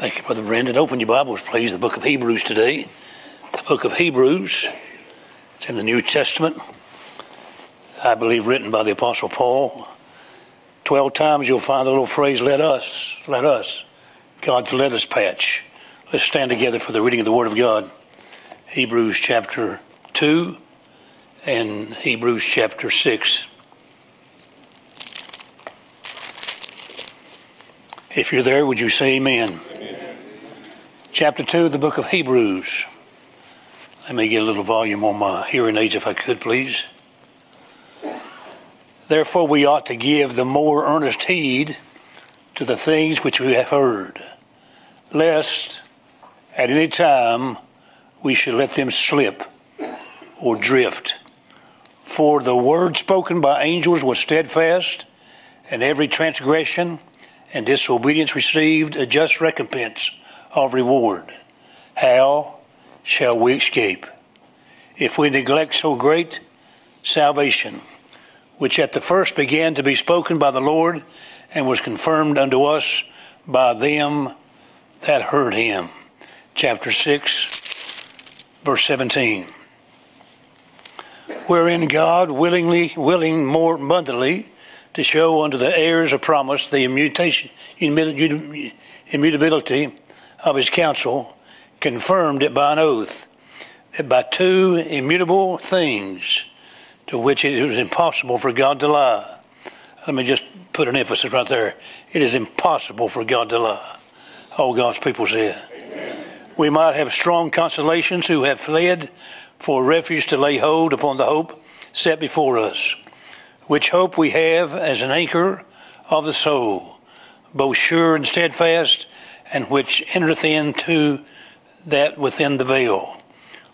Thank you, Brother Brandon. Open your Bibles, please. The book of Hebrews today. The book of Hebrews. It's in the New Testament. I believe written by the Apostle Paul. Twelve times you'll find the little phrase, let us, let us. God's let us patch. Let's stand together for the reading of the Word of God. Hebrews chapter 2 and Hebrews chapter 6. If you're there, would you say amen? amen? Chapter 2 of the book of Hebrews. Let me get a little volume on my hearing aids if I could, please. Therefore, we ought to give the more earnest heed to the things which we have heard, lest at any time we should let them slip or drift. For the word spoken by angels was steadfast, and every transgression and disobedience received a just recompense of reward. How shall we escape? If we neglect so great salvation, which at the first began to be spoken by the Lord and was confirmed unto us by them that heard him. Chapter 6, verse 17. Wherein God willingly, willing more abundantly, to show unto the heirs of promise the immutability of his counsel, confirmed it by an oath, that by two immutable things to which it was impossible for God to lie. Let me just put an emphasis right there. It is impossible for God to lie. All God's people said. We might have strong consolations who have fled for refuge to lay hold upon the hope set before us which hope we have as an anchor of the soul, both sure and steadfast, and which entereth into that within the veil.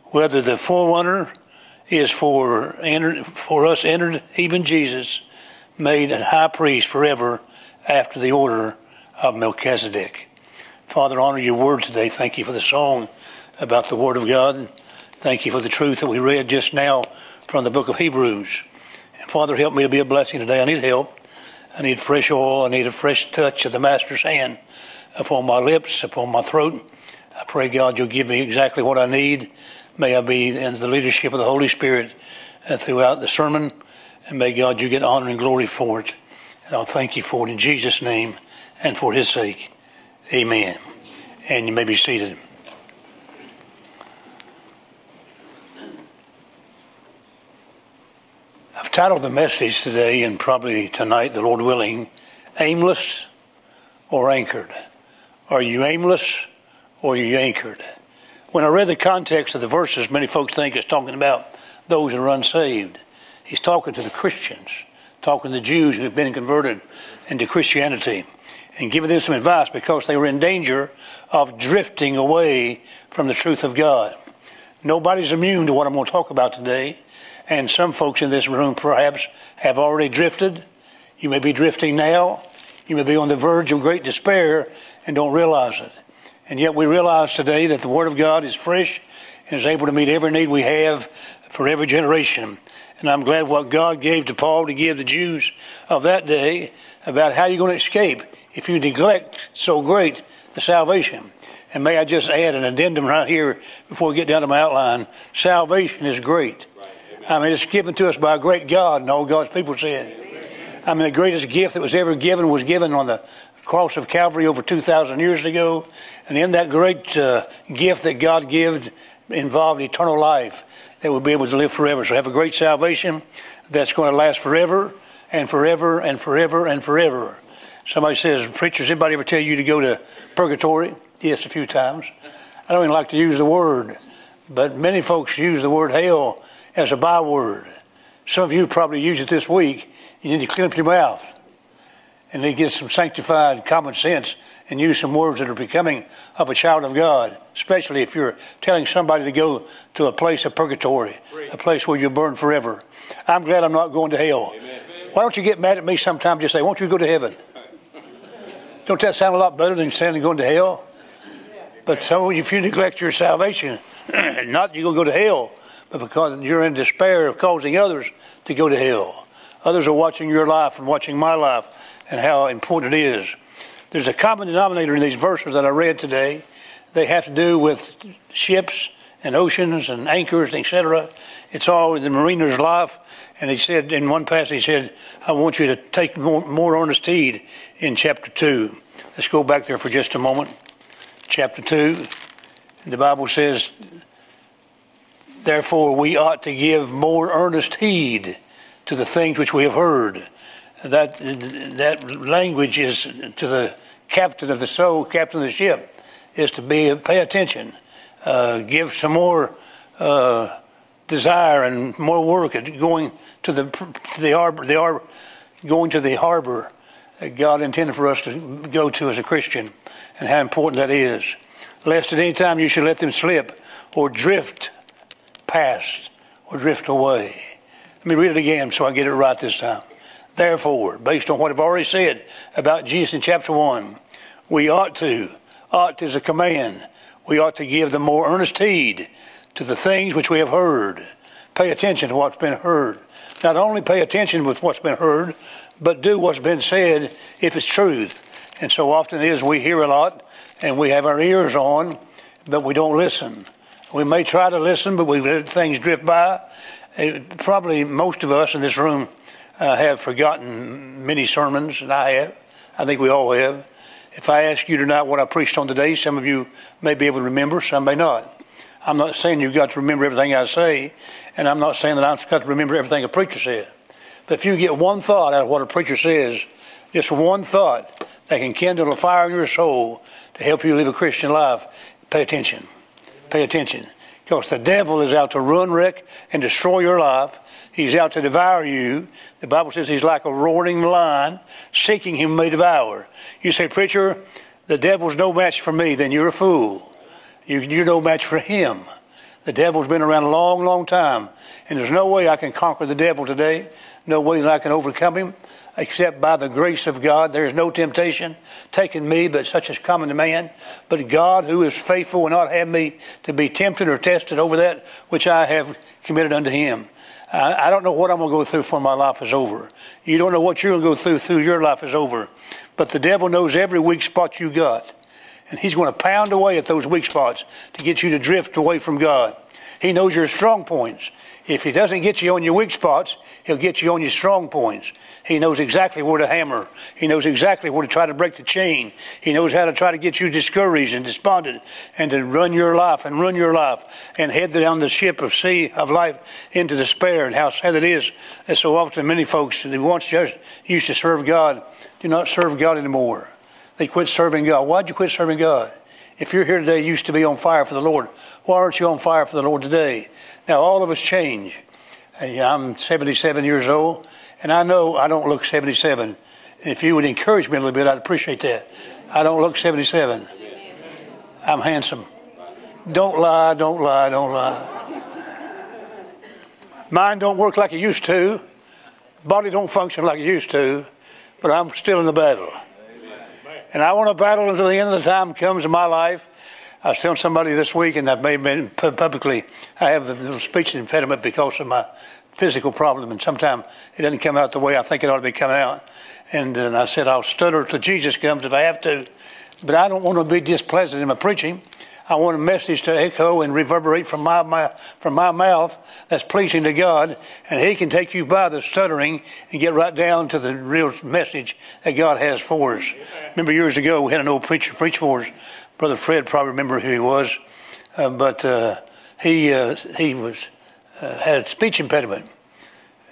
Whether the forerunner is for for us entered, even Jesus, made a high priest forever after the order of Melchizedek. Father, honor your word today. Thank you for the song about the word of God. Thank you for the truth that we read just now from the book of Hebrews. Father, help me to be a blessing today. I need help. I need fresh oil. I need a fresh touch of the Master's hand upon my lips, upon my throat. I pray, God, you'll give me exactly what I need. May I be in the leadership of the Holy Spirit uh, throughout the sermon. And may, God, you get honor and glory for it. And I'll thank you for it in Jesus' name and for his sake. Amen. And you may be seated. Titled the message today and probably tonight, the Lord willing, Aimless or Anchored. Are you aimless or are you anchored? When I read the context of the verses, many folks think it's talking about those who are unsaved. He's talking to the Christians, talking to the Jews who have been converted into Christianity, and giving them some advice because they were in danger of drifting away from the truth of God. Nobody's immune to what I'm going to talk about today. And some folks in this room perhaps have already drifted. You may be drifting now. You may be on the verge of great despair and don't realize it. And yet we realize today that the Word of God is fresh and is able to meet every need we have for every generation. And I'm glad what God gave to Paul to give the Jews of that day about how you're going to escape if you neglect so great the salvation. And may I just add an addendum right here before we get down to my outline. Salvation is great. I mean, it's given to us by a great God, and all God's people said. I mean, the greatest gift that was ever given was given on the cross of Calvary over 2,000 years ago. And in that great uh, gift that God gave involved eternal life that we'll be able to live forever. So have a great salvation that's going to last forever and forever and forever and forever. Somebody says, Preachers, anybody ever tell you to go to purgatory? Yes, a few times. I don't even like to use the word, but many folks use the word hell as a byword. Some of you probably use it this week. You need to clean up your mouth and then get some sanctified common sense and use some words that are becoming of a child of God, especially if you're telling somebody to go to a place of purgatory, a place where you burn forever. I'm glad I'm not going to hell. Amen. Why don't you get mad at me sometimes? Just say, won't you go to heaven? Don't that sound a lot better than saying going to hell? But so if you neglect your salvation, not you're going to go to hell, but because you're in despair of causing others to go to hell. Others are watching your life and watching my life and how important it is There's a common denominator in these verses that I read today. They have to do with ships and oceans and anchors, and etc. It's all in the mariner's life. And he said in one passage, he said, I want you to take more, more earnest heed in chapter 2. Let's go back there for just a moment. Chapter 2. The Bible says, Therefore, we ought to give more earnest heed to the things which we have heard. That, that language is to the captain of the soul, captain of the ship, is to be pay attention, uh, give some more uh, desire and more work at going to the to the harbor, the harbor, going to the harbor that God intended for us to go to as a Christian, and how important that is. Lest at any time you should let them slip or drift past or drift away. Let me read it again so I get it right this time. Therefore, based on what I've already said about Jesus in chapter 1, we ought to, ought is a command, we ought to give the more earnest heed to the things which we have heard. Pay attention to what's been heard. Not only pay attention with what's been heard, but do what's been said if it's truth. And so often it is we hear a lot and we have our ears on, but we don't listen. We may try to listen, but we let things drift by. It, probably most of us in this room uh, have forgotten many sermons, and I have. I think we all have. If I ask you tonight what I preached on today, some of you may be able to remember, some may not. I'm not saying you've got to remember everything I say, and I'm not saying that I've got to remember everything a preacher said. But if you get one thought out of what a preacher says, just one thought that can kindle a fire in your soul to help you live a Christian life, pay attention. Pay attention. Because the devil is out to run, wreck, and destroy your life. He's out to devour you. The Bible says he's like a roaring lion, seeking him may devour. You say, Preacher, the devil's no match for me, then you're a fool. You're no match for him. The devil's been around a long, long time. And there's no way I can conquer the devil today. No way that I can overcome him except by the grace of God. There is no temptation taken me, but such as common to man. But God, who is faithful, will not have me to be tempted or tested over that which I have committed unto Him. I don't know what I'm going to go through before my life is over. You don't know what you're going to go through through your life is over. But the devil knows every weak spot you got. And he's going to pound away at those weak spots to get you to drift away from God. He knows your strong points. If he doesn't get you on your weak spots, he'll get you on your strong points. He knows exactly where to hammer. He knows exactly where to try to break the chain. He knows how to try to get you discouraged and despondent and to run your life and run your life and head down the ship of sea of life into despair. And how sad it is that so often many folks that once used to serve God do not serve God anymore. They quit serving God. Why'd you quit serving God? If you're here today, you used to be on fire for the Lord, why aren't you on fire for the Lord today? Now, all of us change. I'm 77 years old, and I know I don't look 77. If you would encourage me a little bit, I'd appreciate that. I don't look 77. I'm handsome. Don't lie, don't lie, don't lie. Mind don't work like it used to. Body don't function like it used to, but I'm still in the battle. And I want to battle until the end of the time comes in my life. I was telling somebody this week, and I've made publicly, I have a little speech impediment because of my physical problem, and sometimes it doesn't come out the way I think it ought to be coming out. And, and I said, I'll stutter till Jesus comes if I have to. But I don't want to be displeasant in my preaching. I want a message to echo and reverberate from my, my, from my mouth that's pleasing to God, and He can take you by the stuttering and get right down to the real message that God has for us. Remember years ago, we had an old preacher preach for us. Brother Fred probably remember who he was, uh, but uh, he uh, he was uh, had a speech impediment.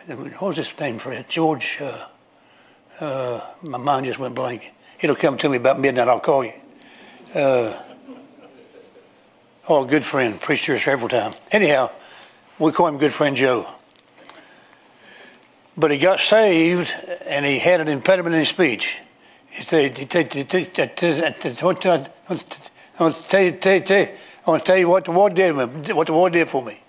What was his name, Fred? George. Uh, uh, my mind just went blank. It'll come to me about midnight. I'll call you. Oh, good friend. Preached here several times. Anyhow, we call him good friend Joe. But he got saved and he had an impediment in his speech. He said, I want to tell you, what the Lord did, what the Lord did for me.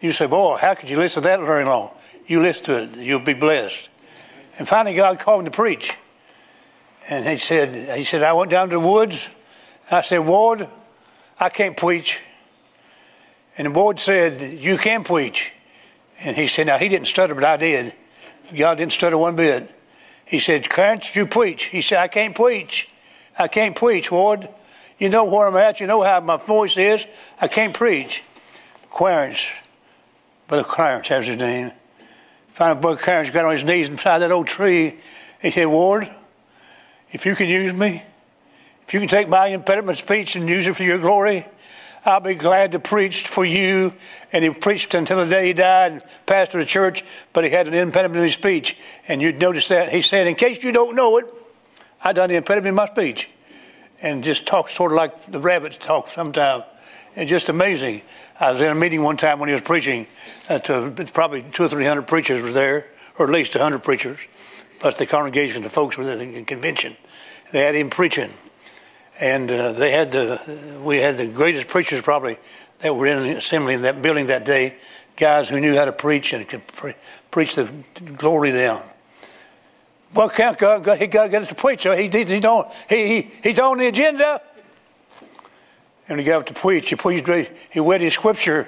You say, boy, how could you listen to that very long? You listen to it, you'll be blessed. And finally, God called him to preach. And he said, he said, I went down to the woods. I said, Ward, I can't preach. And the said, You can preach. And he said, Now, he didn't stutter, but I did. God didn't stutter one bit. He said, Clarence, you preach. He said, I can't preach. I can't preach, Ward. You know where I'm at. You know how my voice is. I can't preach. Clarence, Brother Clarence, that's his name. Finally, Brother Clarence got on his knees beside that old tree. He said, Ward, if you can use me, if you can take my impediment speech and use it for your glory, I'll be glad to preach for you. And he preached until the day he died and pastored the church, but he had an impediment in his speech. And you'd notice that. He said, In case you don't know it, I done the impediment in my speech. And just talked sort of like the rabbits talk sometimes. And just amazing. I was in a meeting one time when he was preaching uh, to probably two or three hundred preachers were there, or at least a hundred preachers, plus the congregation, the folks were in the convention. They had him preaching and uh, they had the we had the greatest preachers probably that were in the assembly in that building that day, guys who knew how to preach and could pre- preach the glory down. Well, can't God, God, he got us to preach. He, he, he's, on, he, he, he's on the agenda. And he got up to preach. He preached, he read his scripture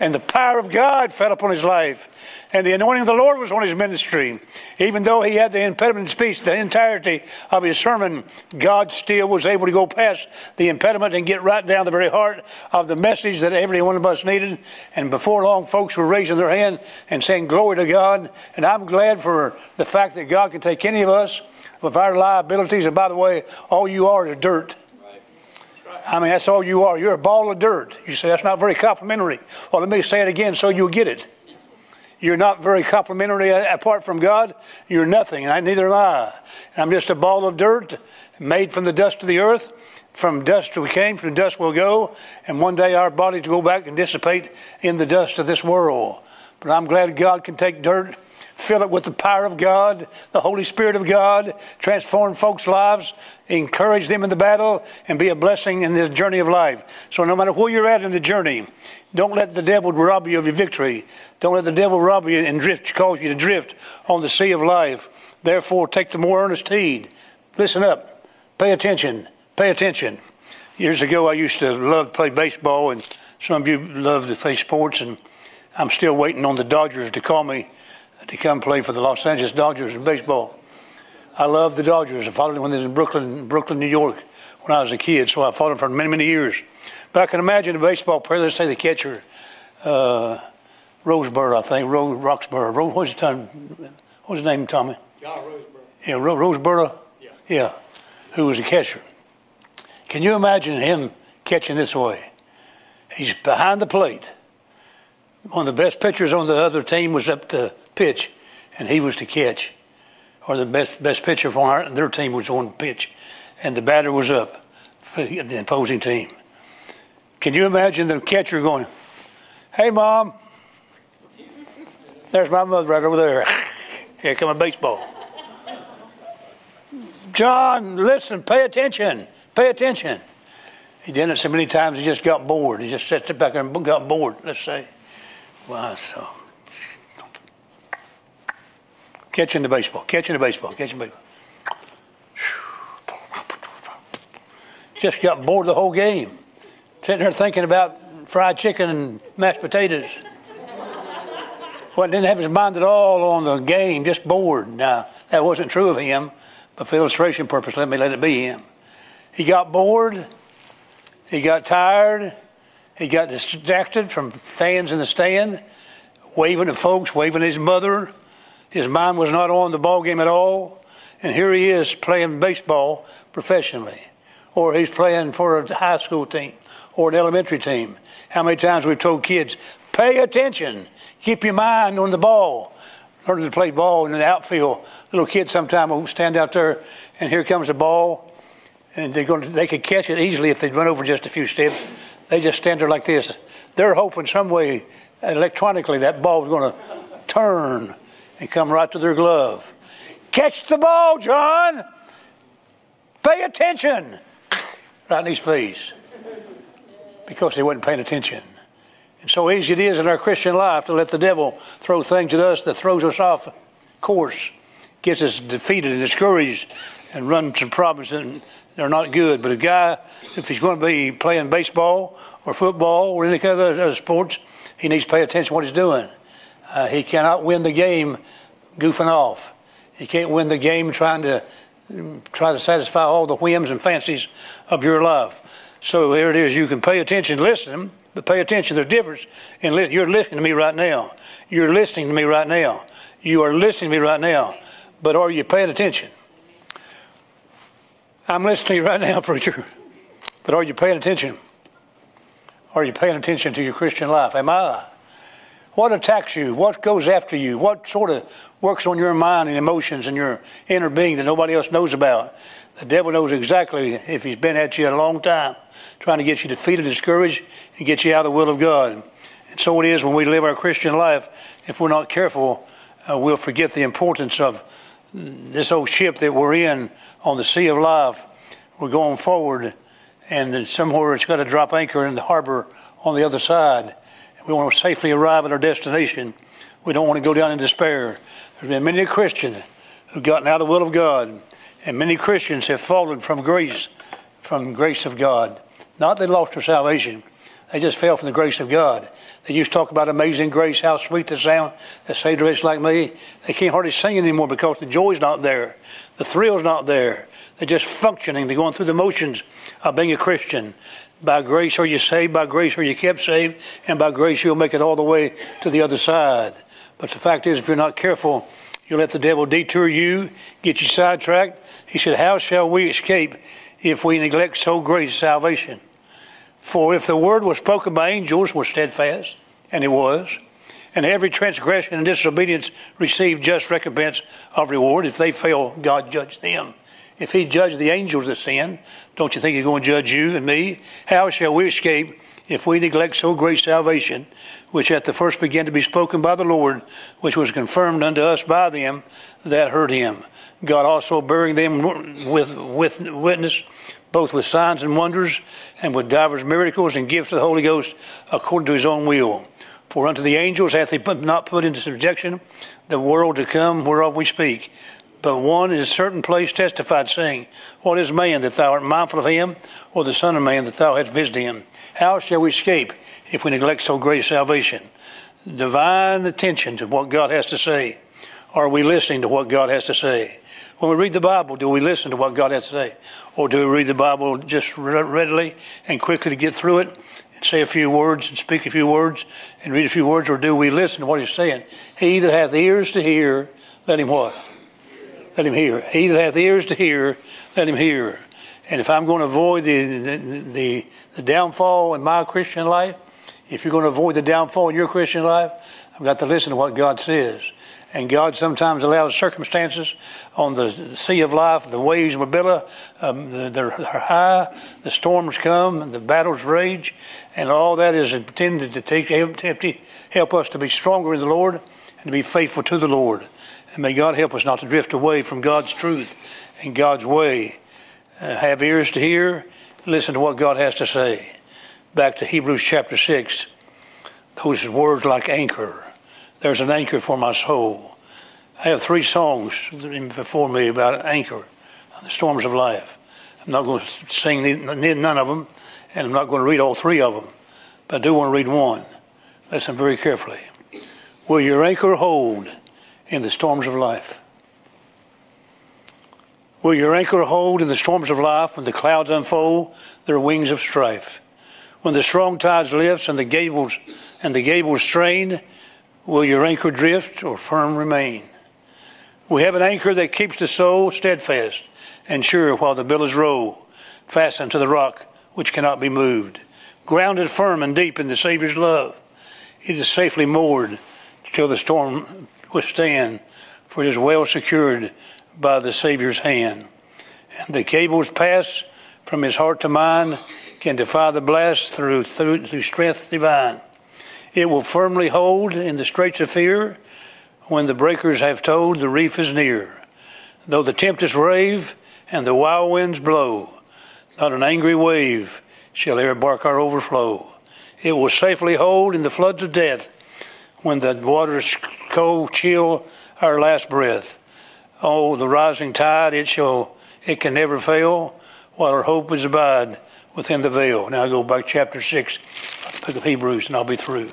and the power of God fell upon his life. And the anointing of the Lord was on his ministry. Even though he had the impediment speech, the entirety of his sermon, God still was able to go past the impediment and get right down the very heart of the message that every one of us needed. And before long, folks were raising their hand and saying, Glory to God. And I'm glad for the fact that God can take any of us with our liabilities. And by the way, all you are is dirt. I mean, that's all you are. You're a ball of dirt. You say, that's not very complimentary. Well, let me say it again so you'll get it. You're not very complimentary apart from God. You're nothing, and neither am I. I'm just a ball of dirt made from the dust of the earth. From dust we came, from dust we'll go, and one day our bodies go back and dissipate in the dust of this world. But I'm glad God can take dirt fill it with the power of God, the Holy Spirit of God, transform folks' lives, encourage them in the battle, and be a blessing in this journey of life. So, no matter where you're at in the journey, don't let the devil rob you of your victory. Don't let the devil rob you and drift, cause you to drift on the sea of life. Therefore, take the more earnest heed. Listen up. Pay attention. Pay attention. Years ago, I used to love to play baseball, and some of you love to play sports, and I'm still waiting on the Dodgers to call me to come play for the Los Angeles Dodgers in baseball. I love the Dodgers. I followed them when they was in Brooklyn, Brooklyn, New York, when I was a kid. So I followed them for many, many years. But I can imagine a baseball player. Let's say the catcher, uh, I think, Rose, Roseboro. Rose, what's his name? What's his name, Tommy? John. Yeah, Ro-. Yeah. Yeah, who was a catcher. Can you imagine him catching this way? He's behind the plate. One of the best pitchers on the other team was up to pitch, and he was to catch. Or the best best pitcher for our, their team was on pitch, and the batter was up for the opposing team. Can you imagine the catcher going, "Hey, mom, there's my mother right over there. Here come a baseball." John, listen, pay attention, pay attention. He did it so many times he just got bored. He just sat back there and got bored, let's say. Wow, so Catching the baseball, catching the baseball, catching the baseball. Just got bored the whole game. Sitting there thinking about fried chicken and mashed potatoes. Well, didn't have his mind at all on the game, just bored. Now, that wasn't true of him, but for illustration purpose, let me let it be him. He got bored. He got tired. He got distracted from fans in the stand, waving at folks, waving at his mother, his mind was not on the ball game at all. And here he is playing baseball professionally. Or he's playing for a high school team or an elementary team. How many times we've told kids, pay attention, keep your mind on the ball. Learning to play ball in the outfield. Little kids sometimes will stand out there and here comes the ball. And they're going to, they could catch it easily if they'd run over just a few steps. They just stand there like this. They're hoping some way electronically that ball's going to turn and come right to their glove. Catch the ball, John. Pay attention. Right in his face. Because they wasn't paying attention. And so easy it is in our Christian life to let the devil throw things at us that throws us off course, gets us defeated and discouraged, and run some problems that are not good. But a guy, if he's going to be playing baseball or football or any other, other sports, he needs to pay attention to what he's doing. Uh, he cannot win the game goofing off. He can't win the game trying to try to satisfy all the whims and fancies of your life. So here it is. You can pay attention, listen, but pay attention. There's a difference li- you're listening to me right now. You're listening to me right now. You are listening to me right now. But are you paying attention? I'm listening to you right now, preacher. But are you paying attention? Are you paying attention to your Christian life? Am I? What attacks you? What goes after you? What sort of works on your mind and emotions and your inner being that nobody else knows about? The devil knows exactly if he's been at you a long time, trying to get you defeated, discouraged, and get you out of the will of God. And so it is when we live our Christian life. If we're not careful, uh, we'll forget the importance of this old ship that we're in on the sea of life. We're going forward, and then somewhere it's got to drop anchor in the harbor on the other side. We want to safely arrive at our destination. We don't want to go down in despair. There's been many Christians who've gotten out of the will of God, and many Christians have fallen from grace, from grace of God. Not they lost their salvation. They just fell from the grace of God. They used to talk about amazing grace, how sweet the sound that saved a wretch like me. They can't hardly sing anymore because the joy's not there. The thrill's not there. They're just functioning. They're going through the motions of being a Christian. By grace are you saved, by grace are you kept saved, and by grace you'll make it all the way to the other side. But the fact is, if you're not careful, you'll let the devil detour you, get you sidetracked. He said, How shall we escape if we neglect so great salvation? For if the word was spoken by angels was steadfast, and it was, and every transgression and disobedience received just recompense of reward, if they fail, God judge them. If he judged the angels of sin, don't you think he's going to judge you and me? How shall we escape if we neglect so great salvation, which at the first began to be spoken by the Lord, which was confirmed unto us by them that heard him? God also bearing them with, with witness, both with signs and wonders, and with divers miracles and gifts of the Holy Ghost, according to his own will. For unto the angels hath he not put into subjection the world to come whereof we speak. But one in a certain place testified, saying, What is man that thou art mindful of him, or the Son of Man that thou hast visited him? How shall we escape if we neglect so great salvation? Divine attention to what God has to say. Are we listening to what God has to say? When we read the Bible, do we listen to what God has to say? Or do we read the Bible just readily and quickly to get through it say a few words and speak a few words and read a few words? Or do we listen to what He's saying? He that hath ears to hear, let him what? let him hear. He that hath ears to hear, let him hear. And if I'm going to avoid the, the, the, the, downfall in my Christian life, if you're going to avoid the downfall in your Christian life, I've got to listen to what God says. And God sometimes allows circumstances on the sea of life, the waves Mabilla, um, they're high, the storms come, the battles rage, and all that is intended to take, help us to be stronger in the Lord and to be faithful to the Lord. And may God help us not to drift away from God's truth and God's way. Uh, have ears to hear, listen to what God has to say. Back to Hebrews chapter 6. Those words like anchor. There's an anchor for my soul. I have three songs before me about anchor on the storms of life. I'm not going to sing none of them, and I'm not going to read all three of them, but I do want to read one. Listen very carefully. Will your anchor hold? in the storms of life? Will your anchor hold in the storms of life when the clouds unfold their wings of strife? When the strong tides lifts and the gables and the gables strain, will your anchor drift or firm remain? We have an anchor that keeps the soul steadfast and sure while the billows roll, fastened to the rock which cannot be moved. Grounded firm and deep in the Savior's love, it is safely moored till the storm withstand, for it is well secured by the Savior's hand. And the cables pass from his heart to mine can defy the blast through, through, through strength divine. It will firmly hold in the straits of fear when the breakers have told the reef is near. Though the tempest rave and the wild winds blow, not an angry wave shall e'er bark our overflow. It will safely hold in the floods of death when the waters cold chill our last breath. Oh, the rising tide, it shall, it can never fail, while our hope is abide within the veil. Now I go back to chapter 6, book of Hebrews, and I'll be through.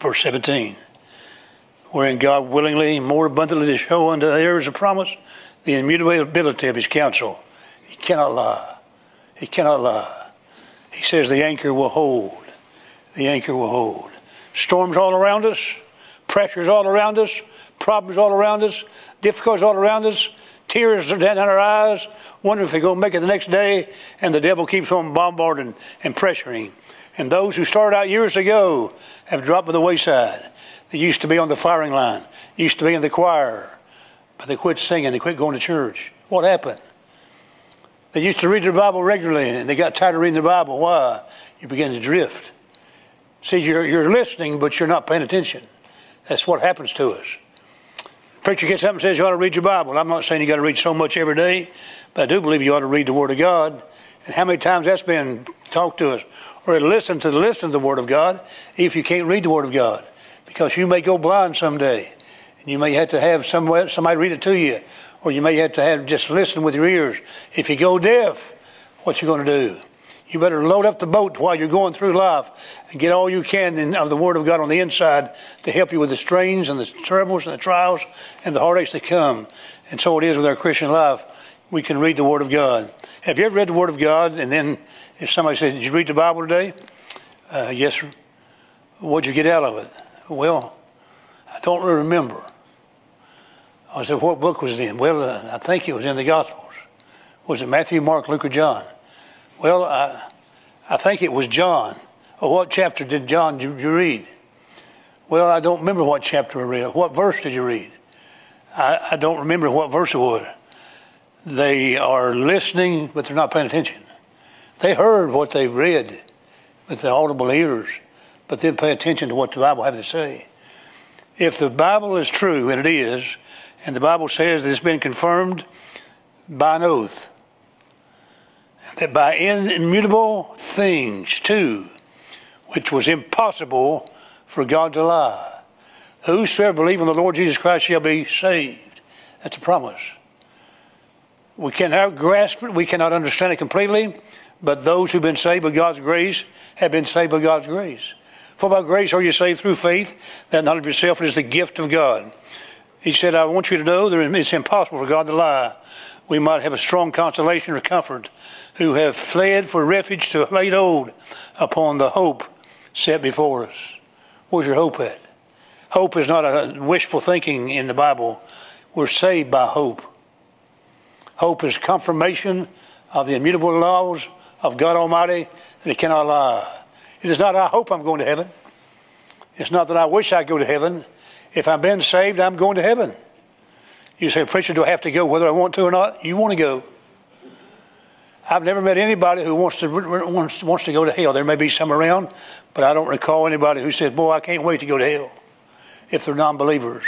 Verse 17. wherein God willingly, more abundantly to show unto the heirs of promise the immutability of his counsel. He cannot lie. He cannot lie. He says the anchor will hold. The anchor will hold. Storms all around us, pressures all around us, problems all around us, difficulties all around us, tears are down in our eyes, wondering if we're going to make it the next day, and the devil keeps on bombarding and pressuring. And those who started out years ago have dropped by the wayside. They used to be on the firing line, used to be in the choir, but they quit singing, they quit going to church. What happened? They used to read their Bible regularly and they got tired of reading the Bible. Why? You begin to drift. See, you're, you're listening, but you're not paying attention. That's what happens to us. Preacher gets up and says you ought to read your Bible. I'm not saying you got to read so much every day, but I do believe you ought to read the Word of God. And how many times that's been talked to us, or listen to listen to the Word of God, if you can't read the Word of God, because you may go blind someday, and you may have to have somebody, somebody read it to you, or you may have to have just listen with your ears. If you go deaf, what you going to do? You better load up the boat while you're going through life and get all you can in, of the Word of God on the inside to help you with the strains and the troubles and the trials and the heartaches that come. And so it is with our Christian life. We can read the Word of God. Have you ever read the Word of God and then if somebody says, Did you read the Bible today? Uh, yes, sir. What'd you get out of it? Well, I don't really remember. I said, What book was it in? Well, uh, I think it was in the Gospels. Was it Matthew, Mark, Luke, or John? Well, I, I think it was John. Well, what chapter did John did you read? Well, I don't remember what chapter I read. What verse did you read? I, I don't remember what verse it was. They are listening, but they're not paying attention. They heard what they read with their audible ears, but didn't pay attention to what the Bible had to say. If the Bible is true, and it is, and the Bible says that it's been confirmed by an oath, that by immutable things too, which was impossible for God to lie. Whosoever believe in the Lord Jesus Christ shall be saved. That's a promise. We cannot grasp it, we cannot understand it completely, but those who've been saved by God's grace have been saved by God's grace. For by grace are you saved through faith, that not of yourself, it is the gift of God. He said, I want you to know that it's impossible for God to lie we might have a strong consolation or comfort, who have fled for refuge to lay hold upon the hope set before us. Where's your hope at? Hope is not a wishful thinking in the Bible. We're saved by hope. Hope is confirmation of the immutable laws of God Almighty that He cannot lie. It is not, I hope I'm going to heaven. It's not that I wish I'd go to heaven. If I've been saved, I'm going to heaven. You say, Preacher, do I have to go whether I want to or not? You want to go. I've never met anybody who wants to wants, wants to go to hell. There may be some around, but I don't recall anybody who said, Boy, I can't wait to go to hell if they're non believers.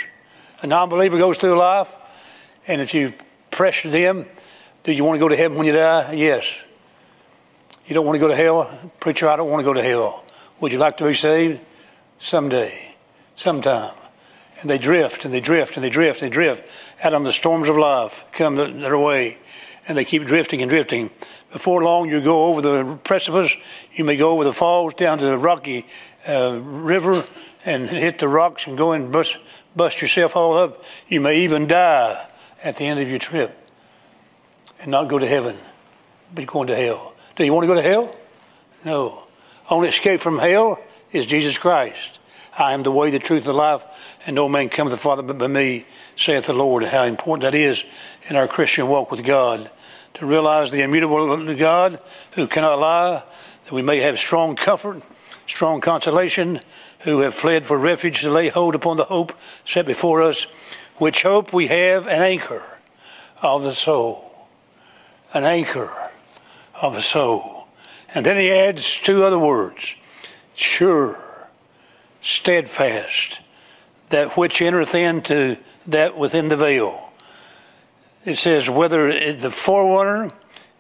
A non believer goes through life, and if you pressure them, do you want to go to heaven when you die? Yes. You don't want to go to hell? Preacher, I don't want to go to hell. Would you like to be saved? Someday, sometime and they drift and they drift and they drift and they drift out on the storms of life come their way and they keep drifting and drifting. Before long, you go over the precipice. You may go over the falls down to the rocky uh, river and hit the rocks and go and bust, bust yourself all up. You may even die at the end of your trip and not go to heaven, but going to hell. Do you want to go to hell? No. Only escape from hell is Jesus Christ. I am the way, the truth, and the life, and no man cometh to the Father but by me, saith the Lord. How important that is in our Christian walk with God. To realize the immutable God who cannot lie, that we may have strong comfort, strong consolation, who have fled for refuge to lay hold upon the hope set before us, which hope we have an anchor of the soul. An anchor of a soul. And then he adds two other words sure steadfast, that which entereth into that within the veil. It says whether the forerunner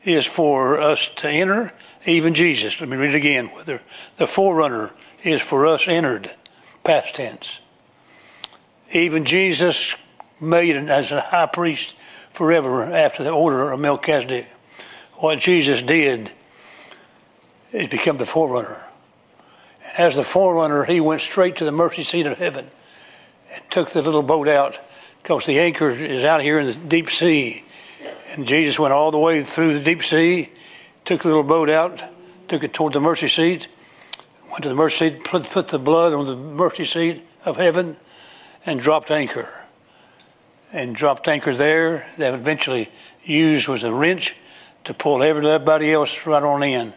is for us to enter, even Jesus. Let me read it again. Whether the forerunner is for us entered, past tense. Even Jesus made as a high priest forever after the order of Melchizedek. What Jesus did is become the forerunner as the forerunner, he went straight to the mercy seat of heaven and took the little boat out because the anchor is out here in the deep sea. And Jesus went all the way through the deep sea, took the little boat out, took it toward the mercy seat, went to the mercy seat, put, put the blood on the mercy seat of heaven, and dropped anchor. And dropped anchor there. That eventually used was a wrench to pull everybody else right on in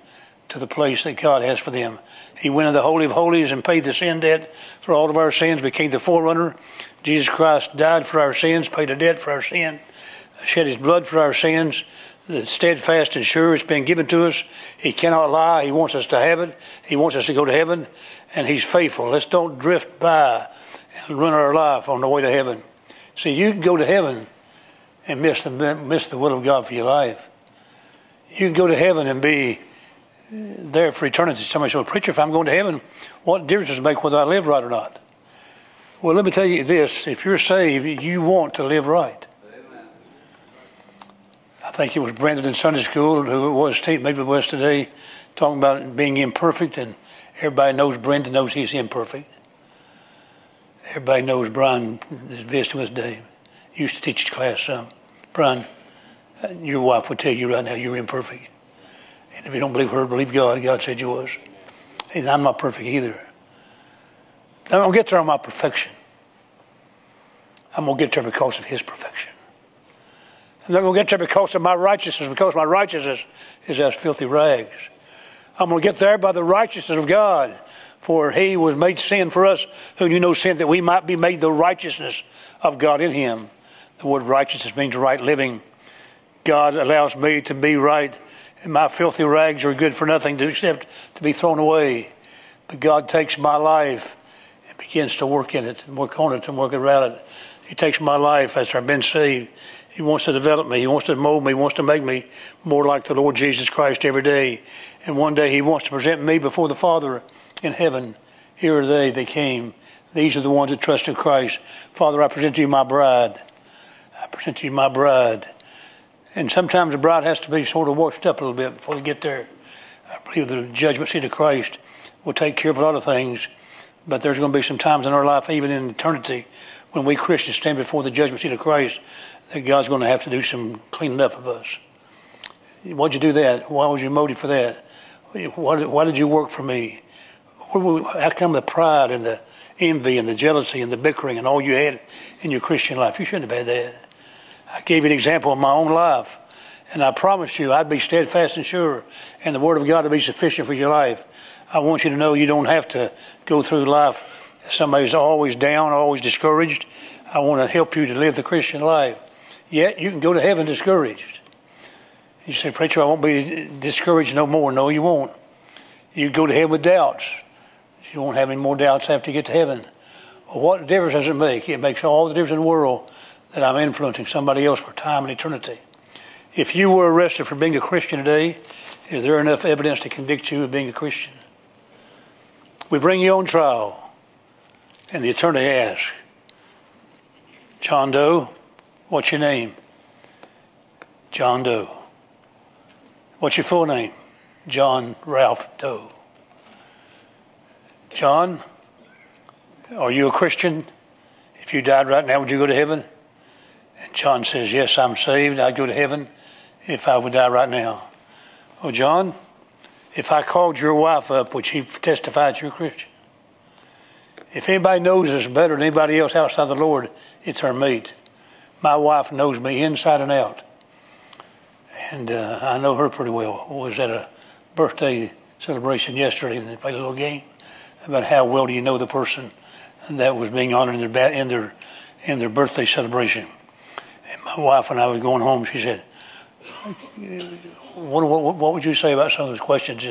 to the place that God has for them. He went into the Holy of Holies and paid the sin debt for all of our sins, became the forerunner. Jesus Christ died for our sins, paid a debt for our sin, shed his blood for our sins. The steadfast and sure it's been given to us. He cannot lie. He wants us to have it. He wants us to go to heaven, and he's faithful. Let's don't drift by and run our life on the way to heaven. See, you can go to heaven and miss the miss the will of God for your life. You can go to heaven and be there for eternity. Somebody said, preacher, if I'm going to heaven, what difference does it make whether I live right or not? Well, let me tell you this. If you're saved, you want to live right. I think it was Brandon in Sunday school who was, maybe it was today, talking about being imperfect, and everybody knows Brandon knows he's imperfect. Everybody knows Brian is visiting with Dave. Used to teach his class some. Brian, your wife would tell you right now you're imperfect. And if you don't believe her, believe God. God said you was. And I'm not perfect either. I don't get there on my perfection. I'm going to get there because of His perfection. I'm not going to get there because of my righteousness, because my righteousness is as filthy rags. I'm going to get there by the righteousness of God. For he was made sin for us who knew no sin, that we might be made the righteousness of God in him. The word righteousness means right living. God allows me to be right and my filthy rags are good for nothing except to be thrown away. But God takes my life and begins to work in it and work on it and work around it. He takes my life after I've been saved. He wants to develop me. He wants to mold me. He wants to make me more like the Lord Jesus Christ every day. And one day He wants to present me before the Father in heaven. Here are they, they came. These are the ones that trust in Christ. Father, I present to you my bride. I present to you my bride. And sometimes the bride has to be sort of washed up a little bit before they get there. I believe the judgment seat of Christ will take care of a lot of things, but there's going to be some times in our life, even in eternity, when we Christians stand before the judgment seat of Christ, that God's going to have to do some cleaning up of us. Why'd you do that? Why was your motive for that? Why, why did you work for me? How come the pride and the envy and the jealousy and the bickering and all you had in your Christian life? You shouldn't have had that. I gave you an example of my own life. And I promise you, I'd be steadfast and sure, and the Word of God would be sufficient for your life. I want you to know you don't have to go through life. Somebody's always down, always discouraged. I want to help you to live the Christian life. Yet you can go to heaven discouraged. You say, Preacher, I won't be discouraged no more. No, you won't. You go to heaven with doubts. You won't have any more doubts after you get to heaven. Well, what difference does it make? It makes all the difference in the world that I'm influencing somebody else for time and eternity. If you were arrested for being a Christian today, is there enough evidence to convict you of being a Christian? We bring you on trial, and the attorney asks, John Doe, what's your name? John Doe. What's your full name? John Ralph Doe. John, are you a Christian? If you died right now, would you go to heaven? And John says, Yes, I'm saved. I'd go to heaven if I would die right now. Oh, John, if I called your wife up, would she testify that you're a Christian? If anybody knows us better than anybody else outside the Lord, it's her mate. My wife knows me inside and out. And uh, I know her pretty well. I was at a birthday celebration yesterday and they played a little game about how well do you know the person that was being honored in their, in their, in their birthday celebration. And my wife and I were going home. She said, what, what, what would you say about some of those questions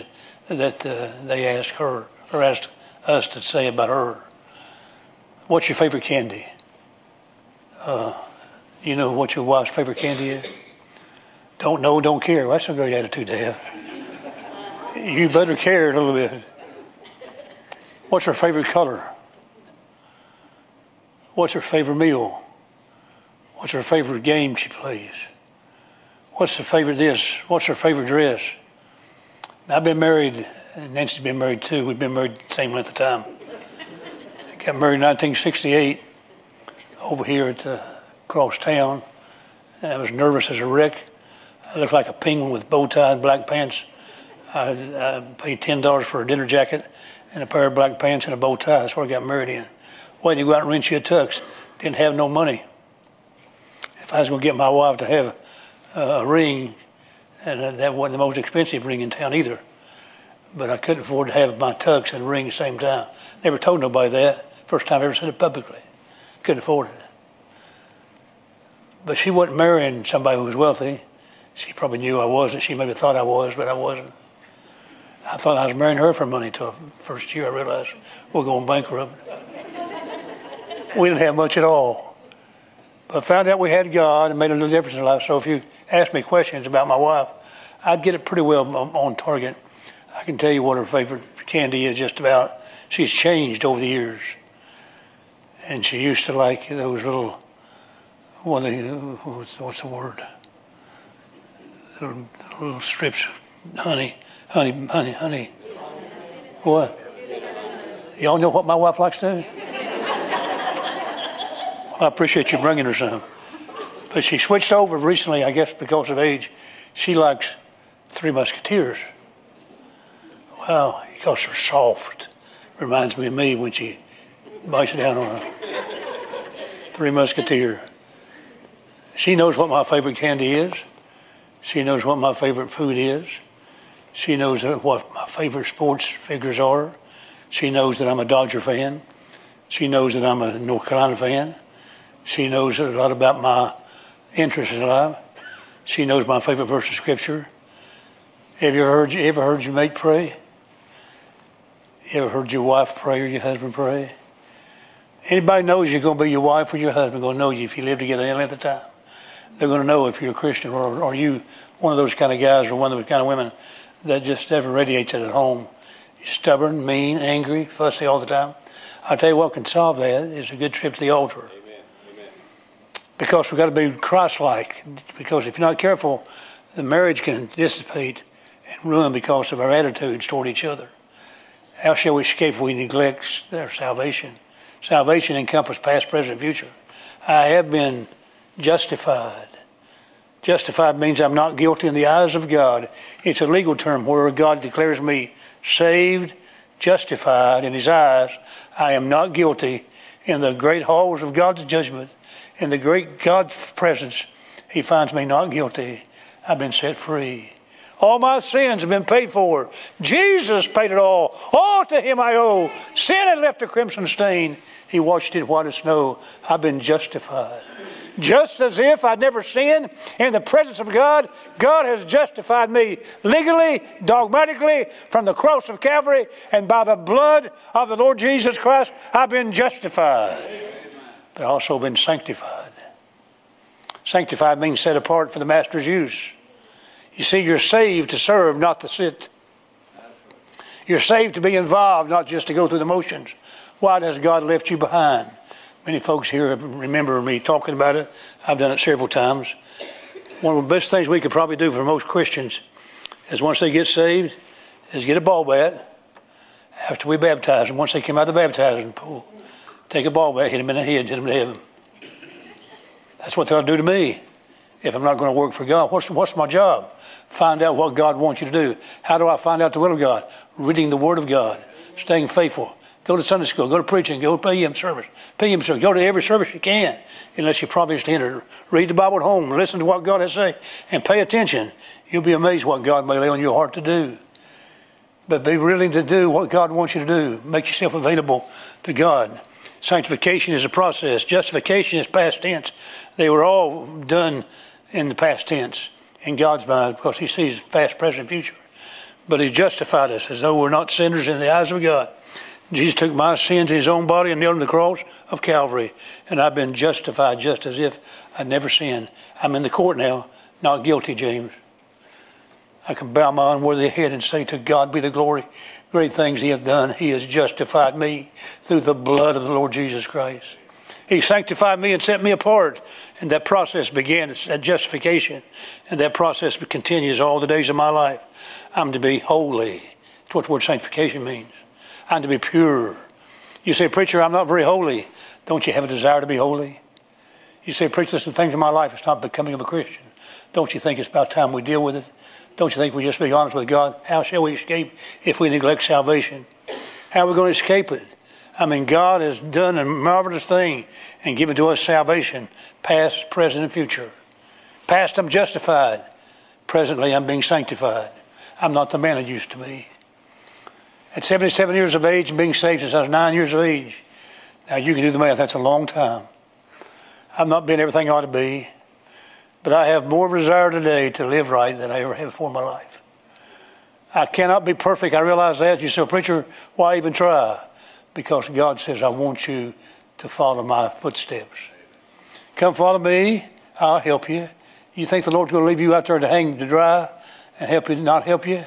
that uh, they asked her or asked us to say about her? What's your favorite candy? Uh, you know what your wife's favorite candy is? Don't know, don't care. That's a great attitude to have. You better care a little bit. What's her favorite color? What's her favorite meal? What's her favorite game she plays? What's her favorite this? What's her favorite dress? I've been married, and Nancy's been married too. We've been married the same length of time. I Got married in 1968. over here at uh, the cross town. I was nervous as a wreck. I looked like a penguin with bow tie and black pants. I, I paid ten dollars for a dinner jacket and a pair of black pants and a bow tie. That's where I got married in. Waiting to go out and rent you a tux. Didn't have no money. If I was going to get my wife to have a ring, and that wasn't the most expensive ring in town either. But I couldn't afford to have my tux and ring at the same time. Never told nobody that. First time I ever said it publicly. Couldn't afford it. But she wasn't marrying somebody who was wealthy. She probably knew I wasn't. She maybe thought I was, but I wasn't. I thought I was marrying her for money until first year I realized we're going bankrupt. we didn't have much at all. But found out we had God and made a little difference in life. So if you ask me questions about my wife, I'd get it pretty well on target. I can tell you what her favorite candy is just about. She's changed over the years. And she used to like those little, what what's, what's the word? Little, little strips of honey, honey, honey, honey. What? Y'all know what my wife likes to do? I appreciate you bringing her some. But she switched over recently, I guess because of age. She likes Three Musketeers. Well, because they're soft. Reminds me of me when she bites it down on a Three Musketeer. She knows what my favorite candy is. She knows what my favorite food is. She knows uh, what my favorite sports figures are. She knows that I'm a Dodger fan. She knows that I'm a North Carolina fan. She knows a lot about my interest in life. She knows my favorite verse of Scripture. Have you ever heard, ever heard your mate pray? Ever heard your wife pray or your husband pray? Anybody knows you're going to be your wife or your husband going to know you if you live together any length of time. They're going to know if you're a Christian or are you one of those kind of guys or one of those kind of women that just never radiates it at home. You're stubborn, mean, angry, fussy all the time. I'll tell you what can solve that is a good trip to the altar because we've got to be Christ-like. Because if you're not careful, the marriage can dissipate and ruin because of our attitudes toward each other. How shall we escape if we neglect our salvation? Salvation encompasses past, present, future. I have been justified. Justified means I'm not guilty in the eyes of God. It's a legal term where God declares me saved, justified in His eyes. I am not guilty in the great halls of God's judgment in the great God's presence, He finds me not guilty. I've been set free. All my sins have been paid for. Jesus paid it all. All to Him I owe. Sin had left a crimson stain. He washed it white as snow. I've been justified. Just as if I'd never sinned in the presence of God, God has justified me legally, dogmatically, from the cross of Calvary, and by the blood of the Lord Jesus Christ, I've been justified but also been sanctified. Sanctified means set apart for the Master's use. You see, you're saved to serve, not to sit. You're saved to be involved, not just to go through the motions. Why does God left you behind? Many folks here remember me talking about it. I've done it several times. One of the best things we could probably do for most Christians is once they get saved, is get a ball bat after we baptize them. Once they come out of the baptizing pool, Take a ball bat, hit him in the head, hit him to heaven. That's what they'll do to me if I'm not going to work for God. What's, what's my job? Find out what God wants you to do. How do I find out the will of God? Reading the Word of God, staying faithful. Go to Sunday school, go to preaching, go to PM service, PM service, go to every service you can, unless you're to enter. Read the Bible at home, listen to what God has to say, and pay attention. You'll be amazed what God may lay on your heart to do. But be willing to do what God wants you to do. Make yourself available to God. Sanctification is a process. Justification is past tense. They were all done in the past tense in God's mind because He sees past, present, future. But He justified us as though we're not sinners in the eyes of God. Jesus took my sins in His own body and nailed them to the cross of Calvary. And I've been justified just as if I'd never sinned. I'm in the court now, not guilty, James. I can bow my unworthy head and say, To God be the glory. Great things He hath done. He has justified me through the blood of the Lord Jesus Christ. He sanctified me and set me apart. And that process began at justification. And that process continues all the days of my life. I'm to be holy. That's what the word sanctification means. I'm to be pure. You say, Preacher, I'm not very holy. Don't you have a desire to be holy? You say, Preacher, there's some things in my life. It's not becoming of a Christian. Don't you think it's about time we deal with it? Don't you think we just be honest with God? How shall we escape if we neglect salvation? How are we going to escape it? I mean, God has done a marvelous thing and given to us salvation, past, present, and future. Past, I'm justified. Presently, I'm being sanctified. I'm not the man I used to be. At 77 years of age and being saved since I was nine years of age. Now, you can do the math. That's a long time. I've not been everything I ought to be, but I have more desire today to live right than I ever have before in my life. I cannot be perfect. I realize that. You say, preacher, why even try? Because God says, I want you to follow my footsteps. Come follow me. I'll help you. You think the Lord's going to leave you out there to hang to dry and help you, not help you?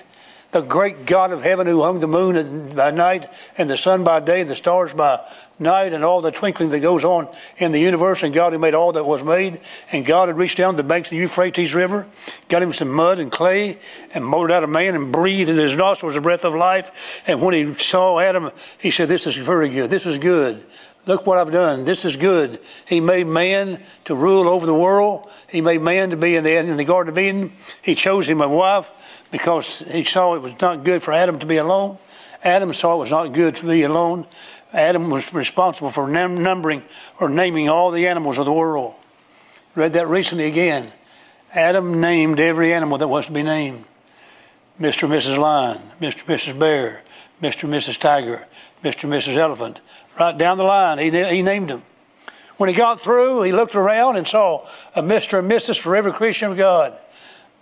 The great God of heaven who hung the moon by night and the sun by day, the stars by night, and all the twinkling that goes on in the universe, and God who made all that was made. And God had reached down the banks of the Euphrates River, got him some mud and clay, and molded out a man and breathed in his nostrils the breath of life. And when he saw Adam, he said, This is very good. This is good. Look what I've done. This is good. He made man to rule over the world. He made man to be in the, in the Garden of Eden. He chose him a wife because he saw it was not good for Adam to be alone. Adam saw it was not good to be alone. Adam was responsible for numbering or naming all the animals of the world. Read that recently again. Adam named every animal that was to be named. Mr. and Mrs. Lion, Mr. and Mrs. Bear, Mr. and Mrs. Tiger, Mr. and Mrs. Elephant. Right down the line, he, he named them. When he got through, he looked around and saw a Mr. and Mrs. for every Christian of God,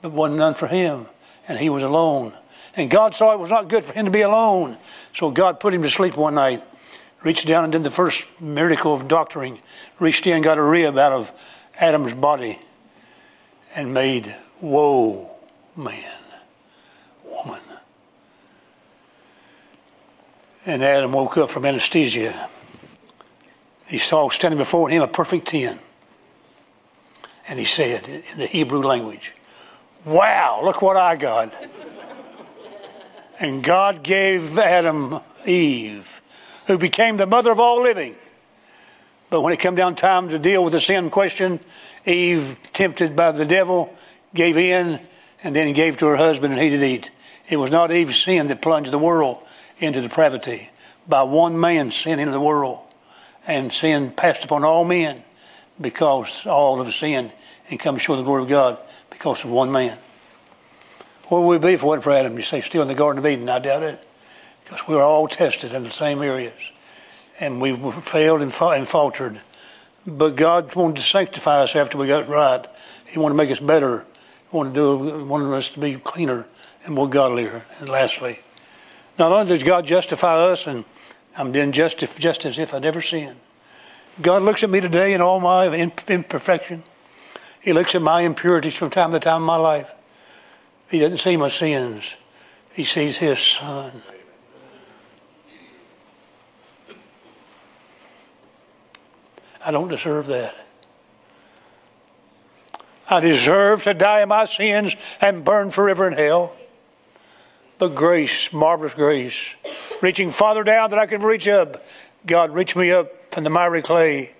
but one none for him and he was alone. And God saw it was not good for him to be alone. So God put him to sleep one night, reached down and did the first miracle of doctoring, reached in, got a rib out of Adam's body, and made woe man, woman. And Adam woke up from anesthesia. He saw standing before him a perfect ten. And he said in the Hebrew language, Wow, look what I got. And God gave Adam Eve, who became the mother of all living. But when it came down time to deal with the sin question, Eve, tempted by the devil, gave in and then gave to her husband and he did eat. It was not Eve's sin that plunged the world into depravity. By one man sin into the world. And sin passed upon all men because all have sinned and come short of the glory of God because of one man. Where would we be if it wasn't for Adam? You say, still in the Garden of Eden. I doubt it. Because we were all tested in the same areas. And we failed and, and faltered. But God wanted to sanctify us after we got right. He wanted to make us better. He wanted, to do, wanted us to be cleaner and more godlier. And lastly, not only does God justify us, and I'm being just, just as if I'd never sinned. God looks at me today in all my imperfection. He looks at my impurities from time to time in my life. He doesn't see my sins. He sees his son. I don't deserve that. I deserve to die in my sins and burn forever in hell. But grace, marvelous grace, reaching farther down than I could reach up, God reached me up from the miry clay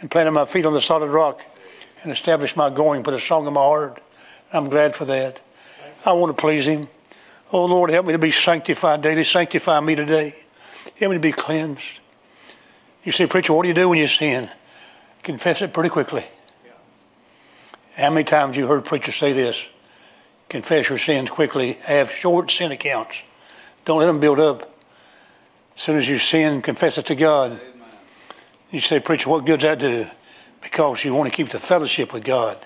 and planted my feet on the solid rock and established my going, put a song in my heart. I'm glad for that. I want to please Him. Oh Lord, help me to be sanctified daily. Sanctify me today. Help me to be cleansed. You say, preacher, what do you do when you sin? Confess it pretty quickly. How many times you heard preachers say this? Confess your sins quickly. Have short sin accounts. Don't let them build up. As soon as you sin, confess it to God. You say, preacher, what good does that do? because you want to keep the fellowship with God.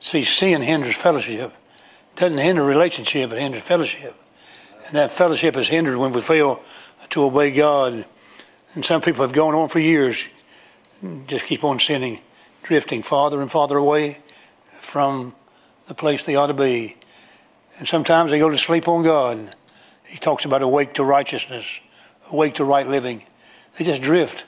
See, sin hinders fellowship. Doesn't hinder relationship, it hinders fellowship. And that fellowship is hindered when we fail to obey God. And some people have gone on for years, just keep on sinning, drifting farther and farther away from the place they ought to be. And sometimes they go to sleep on God. He talks about awake to righteousness, awake to right living. They just drift.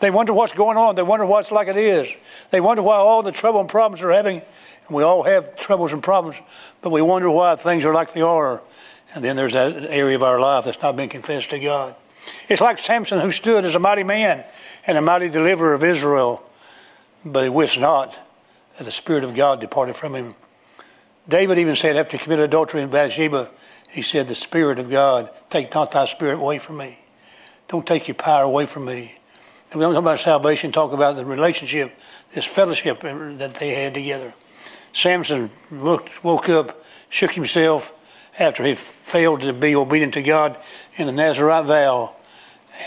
They wonder what's going on. They wonder what's like it is. They wonder why all the trouble and problems are having. And we all have troubles and problems, but we wonder why things are like they are. And then there's that area of our life that's not been confessed to God. It's like Samson who stood as a mighty man and a mighty deliverer of Israel. but he wist not that the Spirit of God departed from him. David even said after he committed adultery in Bathsheba, he said, The Spirit of God, take not thy spirit away from me. Don't take your power away from me. And we don't talk about salvation, talk about the relationship, this fellowship that they had together. Samson looked, woke up, shook himself after he failed to be obedient to God in the Nazarite vow.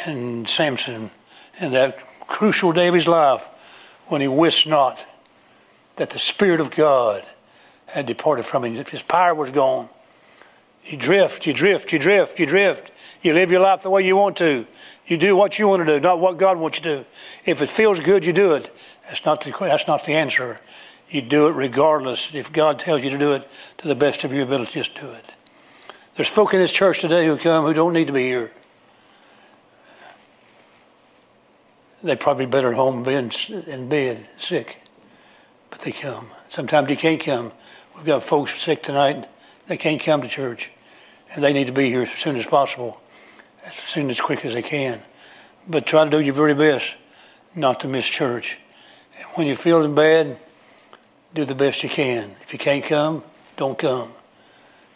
And Samson, in that crucial day of his life, when he wist not that the Spirit of God had departed from him, if his power was gone. You drift, you drift, you drift, you drift. You live your life the way you want to. You do what you want to do, not what God wants you to do. If it feels good, you do it. That's not the, that's not the answer. You do it regardless. If God tells you to do it to the best of your ability, just do it. There's folk in this church today who come who don't need to be here. They probably better at home being in bed, sick. But they come. Sometimes you can't come. We've got folks sick tonight. They can't come to church. And they need to be here as soon as possible, as soon as quick as they can. But try to do your very best not to miss church. And when you're feeling bad, do the best you can. If you can't come, don't come.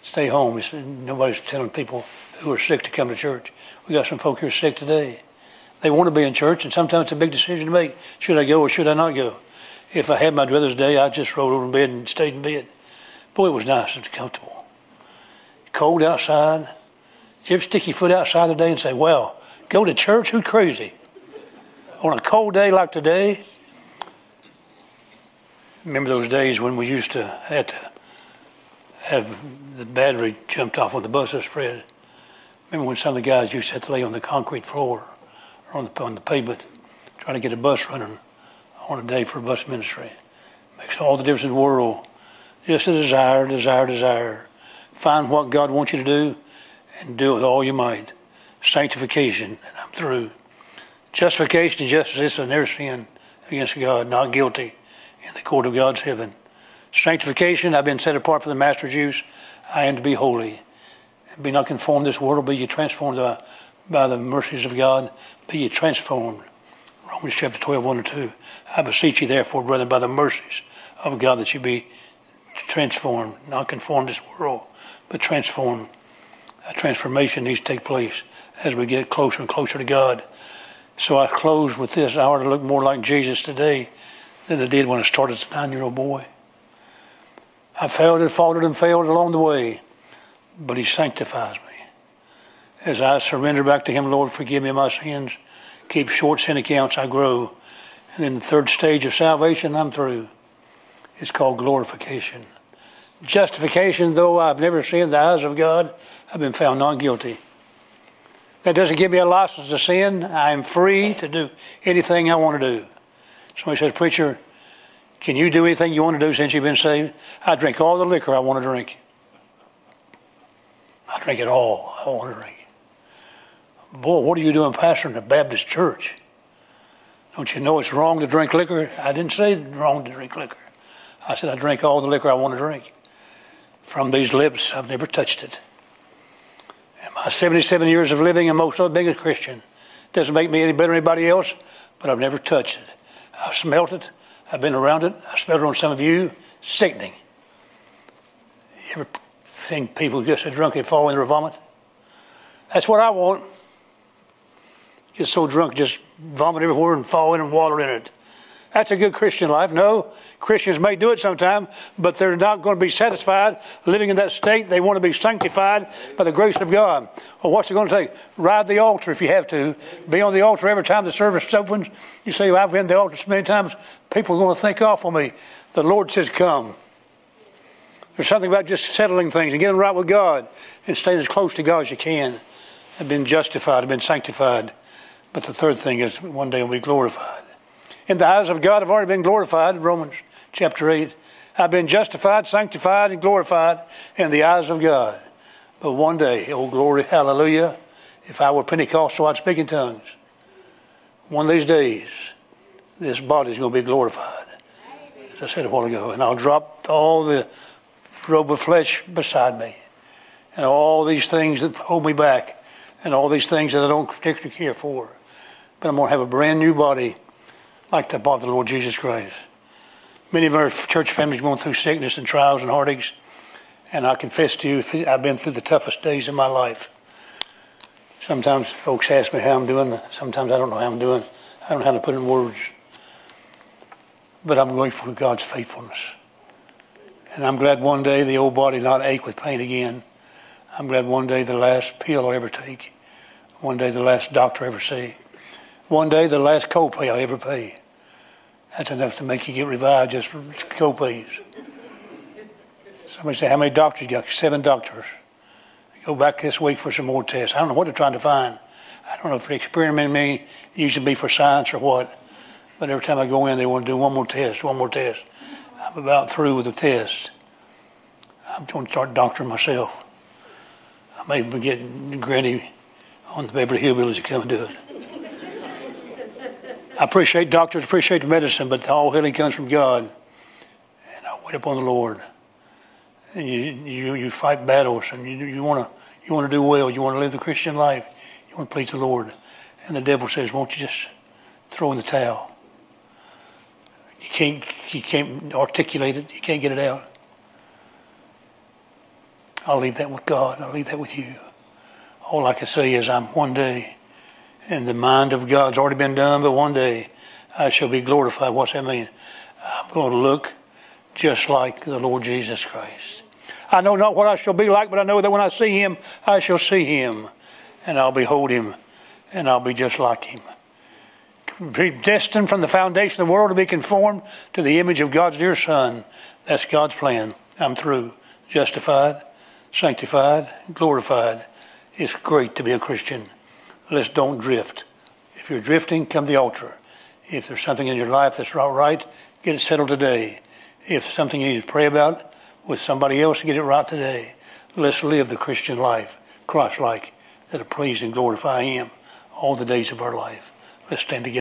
Stay home. Nobody's telling people who are sick to come to church. We got some folk here sick today. They want to be in church, and sometimes it's a big decision to make. Should I go or should I not go? If I had my druthers day, I'd just rolled over in bed and stayed in bed. Boy, it was nice and comfortable. Cold outside. Did you ever stick your foot outside today and say, well, go to church? Who's crazy? On a cold day like today, remember those days when we used to have to have the battery jumped off when the buses, Fred? Remember when some of the guys used to have to lay on the concrete floor or on the, on the pavement trying to get a bus running on a day for bus ministry? Makes all the difference in the world. Just a desire, desire, desire. Find what God wants you to do and do it with all your might. Sanctification, and I'm through. Justification and justice is never sin against God, not guilty in the court of God's heaven. Sanctification, I've been set apart for the master's use. I am to be holy. Be not conformed to this world, be ye transformed by, by the mercies of God. Be ye transformed. Romans chapter 12, 1 and 2. I beseech you, therefore, brethren, by the mercies of God, that you be transformed, not conform this world, but transform. A transformation needs to take place as we get closer and closer to God. So I close with this. I ought to look more like Jesus today than I did when I started as a nine year old boy. I failed and faltered and failed along the way, but He sanctifies me. As I surrender back to Him, Lord, forgive me my sins. Keep short sin accounts, I grow. And in the third stage of salvation, I'm through. It's called glorification. Justification, though I've never seen the eyes of God, I've been found not guilty. That doesn't give me a license to sin. I am free to do anything I want to do. Somebody says, Preacher, can you do anything you want to do since you've been saved? I drink all the liquor I want to drink. I drink it all I want to drink. Boy, what are you doing pastoring a Baptist church? Don't you know it's wrong to drink liquor? I didn't say wrong to drink liquor. I said I drink all the liquor I want to drink. From these lips, I've never touched it. In my 77 years of living, I'm most of being a Christian. Doesn't make me any better than anybody else, but I've never touched it. I've smelt it, I've been around it. I smelled it on some of you. Sickening. You ever seen people get so drunk they fall in their vomit? That's what I want. Get so drunk, just vomit everywhere and fall in and water in it. That's a good Christian life. No, Christians may do it sometime, but they're not going to be satisfied living in that state. They want to be sanctified by the grace of God. Well, what's it going to take? Ride the altar if you have to. Be on the altar every time the service opens. You say, well, I've been on the altar so many times, people are going to think off on me. The Lord says, come. There's something about just settling things and getting right with God and staying as close to God as you can. I've been justified, I've been sanctified. But the third thing is one day we'll be glorified in the eyes of God, I've already been glorified, Romans chapter 8. I've been justified, sanctified, and glorified in the eyes of God. But one day, oh glory, hallelujah, if I were Pentecostal, I'd speak in tongues. One of these days, this body is going to be glorified, as I said a while ago. And I'll drop all the robe of flesh beside me, and all these things that hold me back, and all these things that I don't particularly care for. But I'm going to have a brand new body like the body of the Lord Jesus Christ. Many of our church families going through sickness and trials and heartaches, and I confess to you, I've been through the toughest days of my life. Sometimes folks ask me how I'm doing. Sometimes I don't know how I'm doing. I don't know how to put in words. But I'm grateful for God's faithfulness. And I'm glad one day the old body not ache with pain again. I'm glad one day the last pill I ever take. One day the last doctor I ever see. One day the last copay I ever pay. That's enough to make you get revived, just copays. Somebody say, how many doctors you got? Seven doctors. Go back this week for some more tests. I don't know what they're trying to find. I don't know if they're experimenting me, usually be for science or what. But every time I go in, they want to do one more test, one more test. I'm about through with the test. I'm going to start doctoring myself. I may be getting Granny on the Beverly Hillbillies to come and do it. I appreciate doctors, appreciate medicine, but all healing comes from God. And I wait upon the Lord. And you, you, you fight battles, and you, you want to you want to do well. You want to live the Christian life. You want to please the Lord. And the devil says, "Won't you just throw in the towel?" You can't you can't articulate it. You can't get it out. I'll leave that with God. I'll leave that with you. All I can say is I'm one day, and the mind of God's already been done, but one day I shall be glorified. What's that mean? I'm going to look just like the Lord Jesus Christ. I know not what I shall be like, but I know that when I see him, I shall see him, and I'll behold him, and I'll be just like him. Predestined from the foundation of the world to be conformed to the image of God's dear Son. That's God's plan. I'm through. Justified, sanctified, glorified. It's great to be a Christian. Let's don't drift. If you're drifting, come to the altar. If there's something in your life that's not right, get it settled today. If something you need to pray about with somebody else, get it right today. Let's live the Christian life, Christ-like, that'll please and glorify Him all the days of our life. Let's stand together.